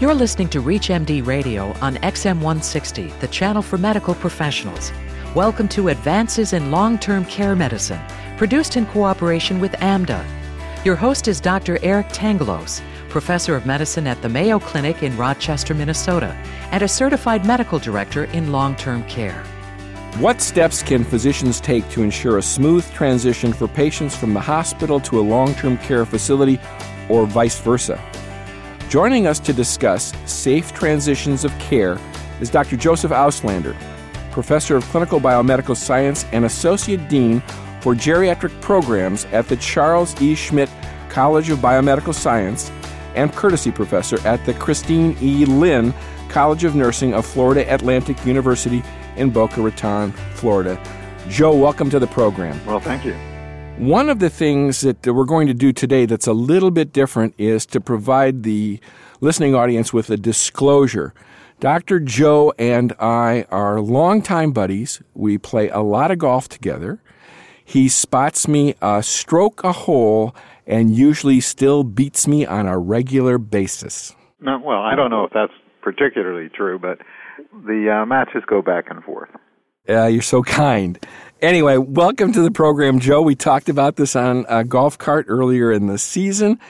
You're listening to ReachMD Radio on XM160, the channel for medical professionals. Welcome to Advances in Long Term Care Medicine, produced in cooperation with AMDA. Your host is Dr. Eric Tangalos, professor of medicine at the Mayo Clinic in Rochester, Minnesota, and a certified medical director in long term care. What steps can physicians take to ensure a smooth transition for patients from the hospital to a long term care facility or vice versa? Joining us to discuss safe transitions of care is Dr. Joseph Ouslander, professor of clinical biomedical science and associate dean for geriatric programs at the Charles E. Schmidt College of Biomedical Science and courtesy professor at the Christine E. Lynn College of Nursing of Florida Atlantic University in Boca Raton, Florida. Joe, welcome to the program. Well, thank you. One of the things that we're going to do today that's a little bit different is to provide the listening audience with a disclosure. Dr. Joe and I are longtime buddies. We play a lot of golf together. He spots me a stroke a hole and usually still beats me on a regular basis. No, well, I don't know if that's particularly true, but the uh, matches go back and forth. Uh, you're so kind. Anyway, welcome to the program, Joe. We talked about this on a golf cart earlier in the season,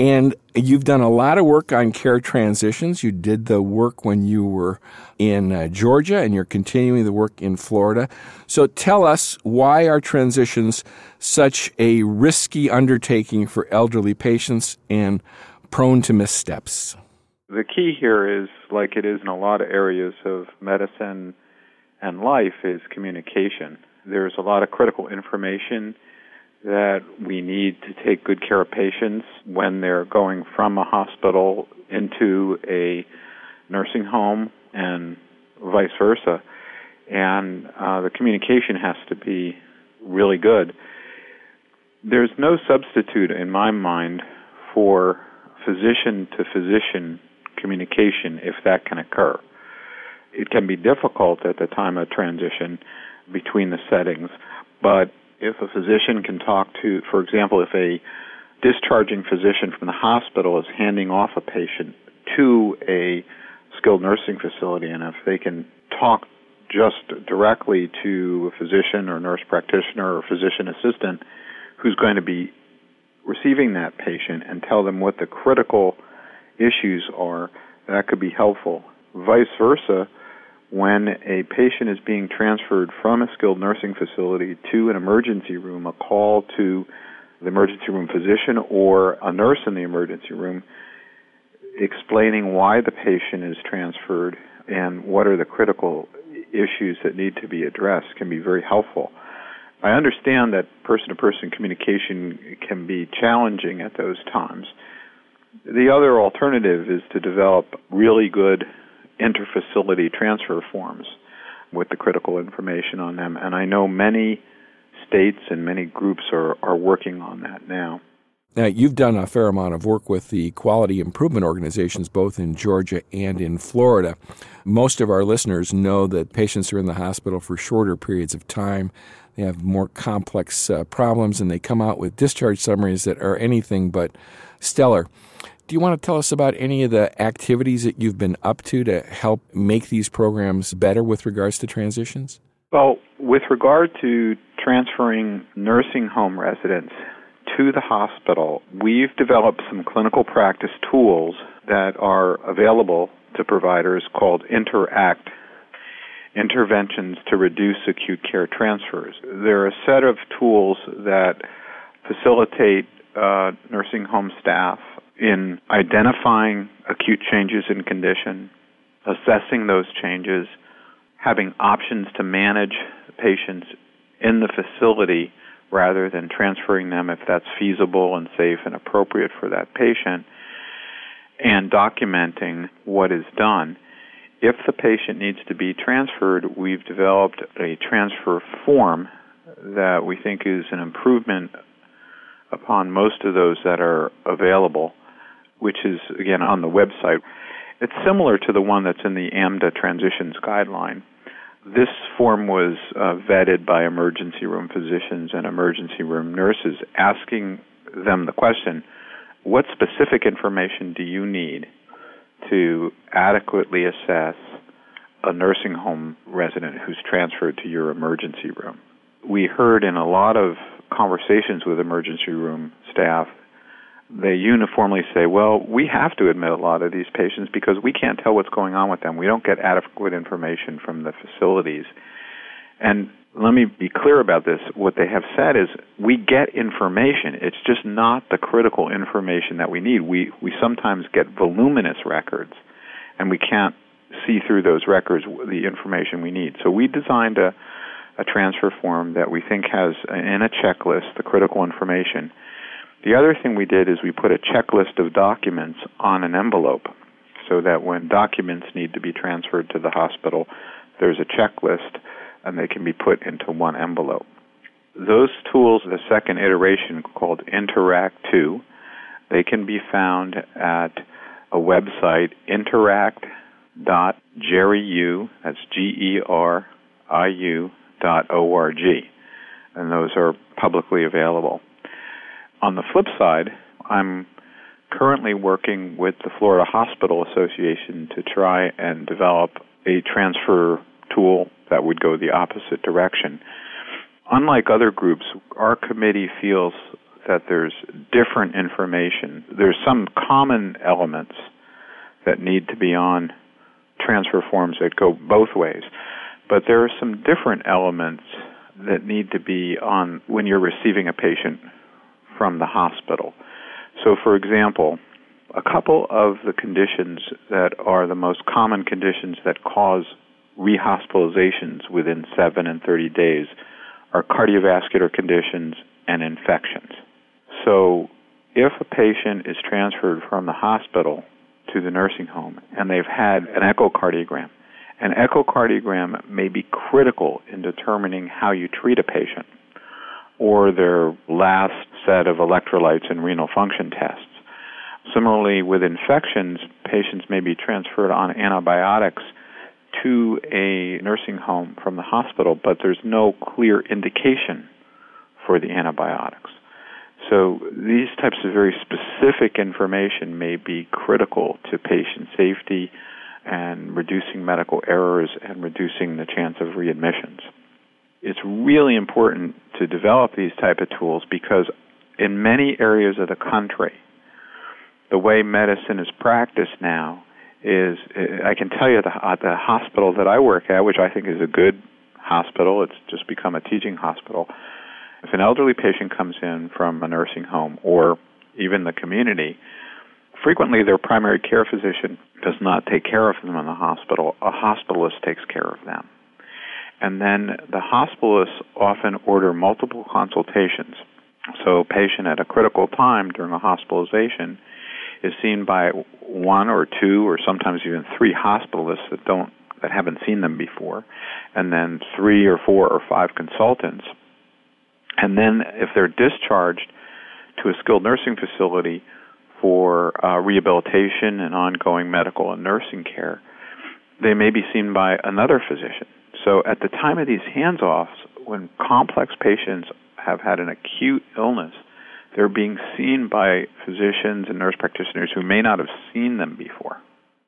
and you've done a lot of work on care transitions. You did the work when you were in uh, Georgia, and you're continuing the work in Florida. So tell us why are transitions such a risky undertaking for elderly patients and prone to missteps? The key here is, like it is in a lot of areas of medicine and life, is communication there's a lot of critical information that we need to take good care of patients when they're going from a hospital into a nursing home and vice versa. And uh, the communication has to be really good. There's no substitute in my mind for physician to physician communication if that can occur. It can be difficult at the time of transition between the settings. But if a physician can talk to, for example, if a discharging physician from the hospital is handing off a patient to a skilled nursing facility, and if they can talk just directly to a physician or nurse practitioner or physician assistant who's going to be receiving that patient and tell them what the critical issues are, that could be helpful. Vice versa, when a patient is being transferred from a skilled nursing facility to an emergency room, a call to the emergency room physician or a nurse in the emergency room explaining why the patient is transferred and what are the critical issues that need to be addressed can be very helpful. I understand that person to person communication can be challenging at those times. The other alternative is to develop really good interfacility transfer forms with the critical information on them. And I know many states and many groups are, are working on that now. Now, you've done a fair amount of work with the quality improvement organizations both in Georgia and in Florida. Most of our listeners know that patients are in the hospital for shorter periods of time. They have more complex uh, problems and they come out with discharge summaries that are anything but stellar. Do you want to tell us about any of the activities that you've been up to to help make these programs better with regards to transitions? Well, with regard to transferring nursing home residents to the hospital, we've developed some clinical practice tools that are available to providers called Interact interventions to reduce acute care transfers. They're a set of tools that facilitate uh, nursing home staff in identifying acute changes in condition, assessing those changes, having options to manage patients in the facility rather than transferring them if that's feasible and safe and appropriate for that patient, and documenting what is done. If the patient needs to be transferred, we've developed a transfer form that we think is an improvement upon most of those that are available which is again on the website. It's similar to the one that's in the AMDA transitions guideline. This form was uh, vetted by emergency room physicians and emergency room nurses, asking them the question what specific information do you need to adequately assess a nursing home resident who's transferred to your emergency room. We heard in a lot of conversations with emergency room staff, they uniformly say, well, we have to admit a lot of these patients because we can't tell what's going on with them. We don't get adequate information from the facilities. And let me be clear about this. What they have said is we get information. It's just not the critical information that we need. We we sometimes get voluminous records and we can't see through those records the information we need. So we designed a a transfer form that we think has in a checklist the critical information. The other thing we did is we put a checklist of documents on an envelope so that when documents need to be transferred to the hospital, there's a checklist and they can be put into one envelope. Those tools, the second iteration called Interact 2, they can be found at a website, interact.geriu, that's G-E-R-I-U dot org, and those are publicly available. On the flip side, I'm currently working with the Florida Hospital Association to try and develop a transfer tool that would go the opposite direction. Unlike other groups, our committee feels that there's different information. There's some common elements that need to be on transfer forms that go both ways. But there are some different elements that need to be on when you're receiving a patient from the hospital. So, for example, a couple of the conditions that are the most common conditions that cause rehospitalizations within 7 and 30 days are cardiovascular conditions and infections. So, if a patient is transferred from the hospital to the nursing home and they've had an echocardiogram, an echocardiogram may be critical in determining how you treat a patient or their last set of electrolytes and renal function tests. Similarly, with infections, patients may be transferred on antibiotics to a nursing home from the hospital, but there's no clear indication for the antibiotics. So these types of very specific information may be critical to patient safety and reducing medical errors and reducing the chance of readmissions. It's really important to develop these type of tools because in many areas of the country, the way medicine is practiced now is I can tell you the, at the hospital that I work at, which I think is a good hospital, it's just become a teaching hospital. If an elderly patient comes in from a nursing home or even the community, frequently their primary care physician does not take care of them in the hospital. A hospitalist takes care of them. And then the hospitalists often order multiple consultations. So a patient at a critical time during a hospitalization is seen by one or two or sometimes even three hospitalists that don't that haven't seen them before, and then three or four or five consultants. And then if they're discharged to a skilled nursing facility for uh, rehabilitation and ongoing medical and nursing care, they may be seen by another physician. So at the time of these hands-offs, when complex patients have had an acute illness, they're being seen by physicians and nurse practitioners who may not have seen them before.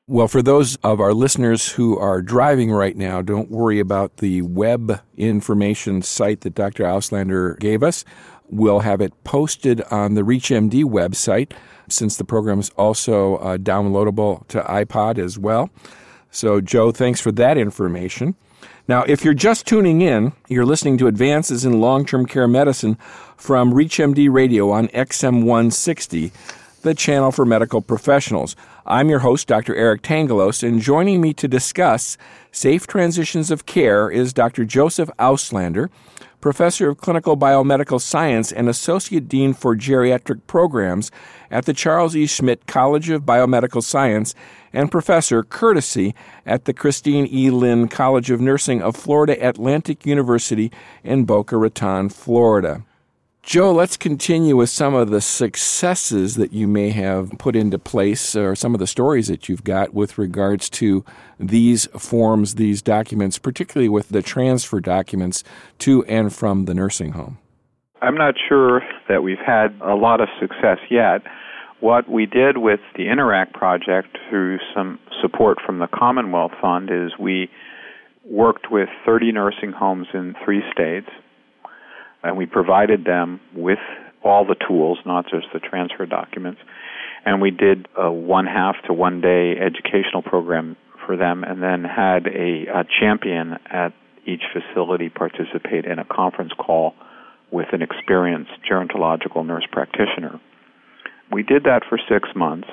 Well, for those of our listeners who are driving right now, don't worry about the web information site that Dr. Ouslander gave us. We'll have it posted on the ReachMD website since the program is also uh, downloadable to iPod as well. So, Joe, thanks for that information. Now, if you're just tuning in, you're listening to Advances in Long Term Care Medicine from ReachMD Radio on XM 160, the channel for medical professionals. I'm your host, Dr. Eric Tangalos, and joining me to discuss safe transitions of care is Dr. Joseph Ouslander, professor of clinical biomedical science and associate dean for geriatric programs at the Charles E. Schmidt College of Biomedical Science and professor courtesy at the Christine E. Lynn College of Nursing of Florida Atlantic University in Boca Raton, Florida. Joe, let's continue with some of the successes that you may have put into place or some of the stories that you've got with regards to these forms, these documents, particularly with the transfer documents to and from the nursing home. I'm not sure that we've had a lot of success yet. What we did with the Interact project through some support from the Commonwealth Fund is we worked with 30 nursing homes in three states, and we provided them with all the tools, not just the transfer documents. And we did a one half to one day educational program for them, and then had a, a champion at each facility participate in a conference call with an experienced gerontological nurse practitioner. We did that for six months.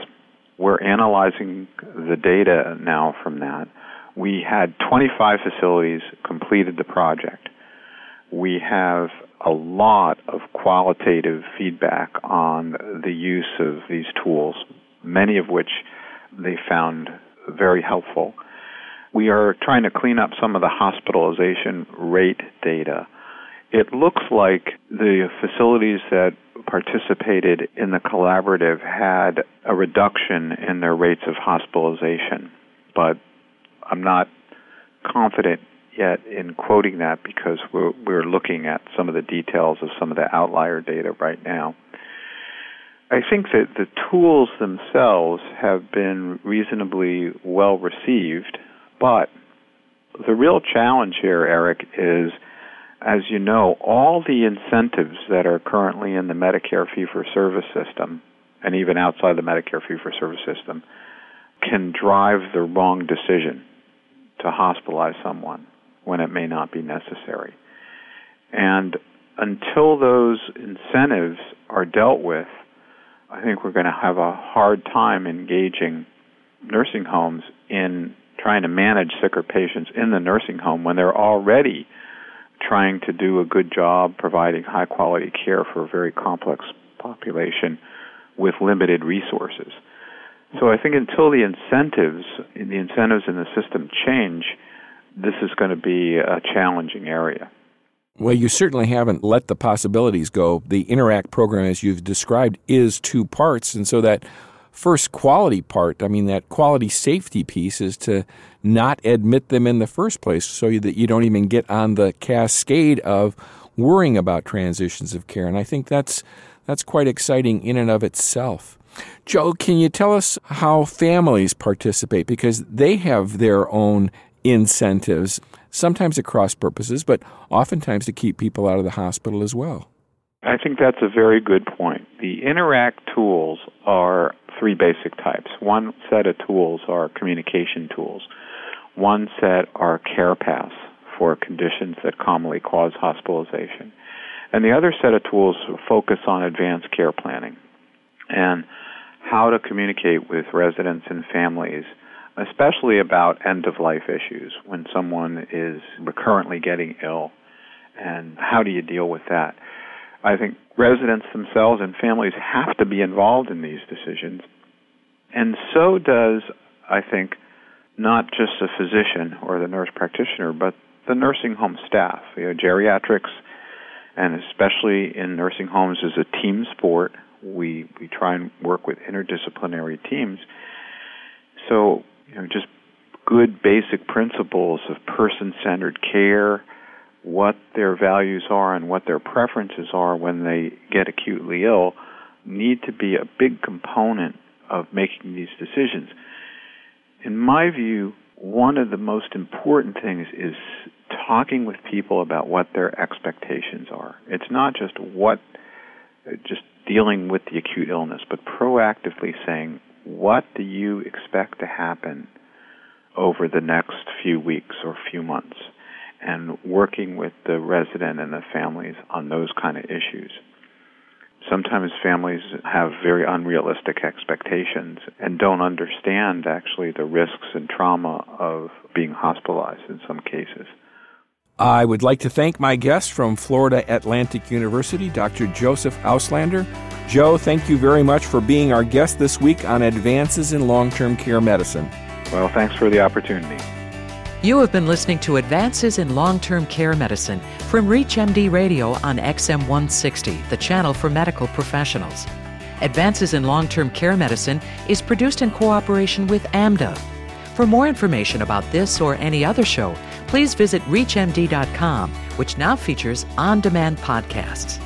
We're analyzing the data now from that. We had 25 facilities completed the project. We have a lot of qualitative feedback on the use of these tools, many of which they found very helpful. We are trying to clean up some of the hospitalization rate data. It looks like the facilities that participated in the collaborative had a reduction in their rates of hospitalization, but I'm not confident yet in quoting that because we're, we're looking at some of the details of some of the outlier data right now. I think that the tools themselves have been reasonably well received, but the real challenge here, Eric, is as you know, all the incentives that are currently in the Medicare fee for service system, and even outside the Medicare fee for service system, can drive the wrong decision to hospitalize someone when it may not be necessary. And until those incentives are dealt with, I think we're going to have a hard time engaging nursing homes in trying to manage sicker patients in the nursing home when they're already trying to do a good job providing high quality care for a very complex population with limited resources. So I think until the incentives, the incentives in the system change, this is going to be a challenging area. Well, you certainly haven't let the possibilities go. The Interact program, as you've described, is two parts. And so that first quality part, I mean, that quality safety piece is to not admit them in the first place so that you don't even get on the cascade of worrying about transitions of care. And I think that's, that's quite exciting in and of itself. Joe, can you tell us how families participate? Because they have their own incentives, sometimes at cross purposes, but oftentimes to keep people out of the hospital as well. I think that's a very good point. The Interact tools are three basic types. One set of tools are communication tools. One set are care paths for conditions that commonly cause hospitalization. And the other set of tools focus on advanced care planning and how to communicate with residents and families, especially about end of life issues when someone is recurrently getting ill and how do you deal with that. I think residents themselves and families have to be involved in these decisions. And so does, I think, not just the physician or the nurse practitioner, but the nursing home staff. You know, geriatrics, and especially in nursing homes, is a team sport. We we try and work with interdisciplinary teams. So you know, just good basic principles of person-centered care, what their values are and what their preferences are when they get acutely ill, need to be a big component of making these decisions in my view, one of the most important things is talking with people about what their expectations are. It's not just what, just dealing with the acute illness, but proactively saying, what do you expect to happen over the next few weeks or few months? And working with the resident and the families on those kind of issues sometimes families have very unrealistic expectations and don't understand actually the risks and trauma of being hospitalized in some cases. I would like to thank my guest from Florida Atlantic University, Dr. Joseph Ouslander. Joe, thank you very much for being our guest this week on Advances in Long Term Care Medicine. Well, thanks for the opportunity. You have been listening to Advances in Long Term Care Medicine from ReachMD Radio on XM 160, the channel for medical professionals. Advances in Long Term Care Medicine is produced in cooperation with AMDA. For more information about this or any other show, please visit ReachMD.com, which now features on demand podcasts.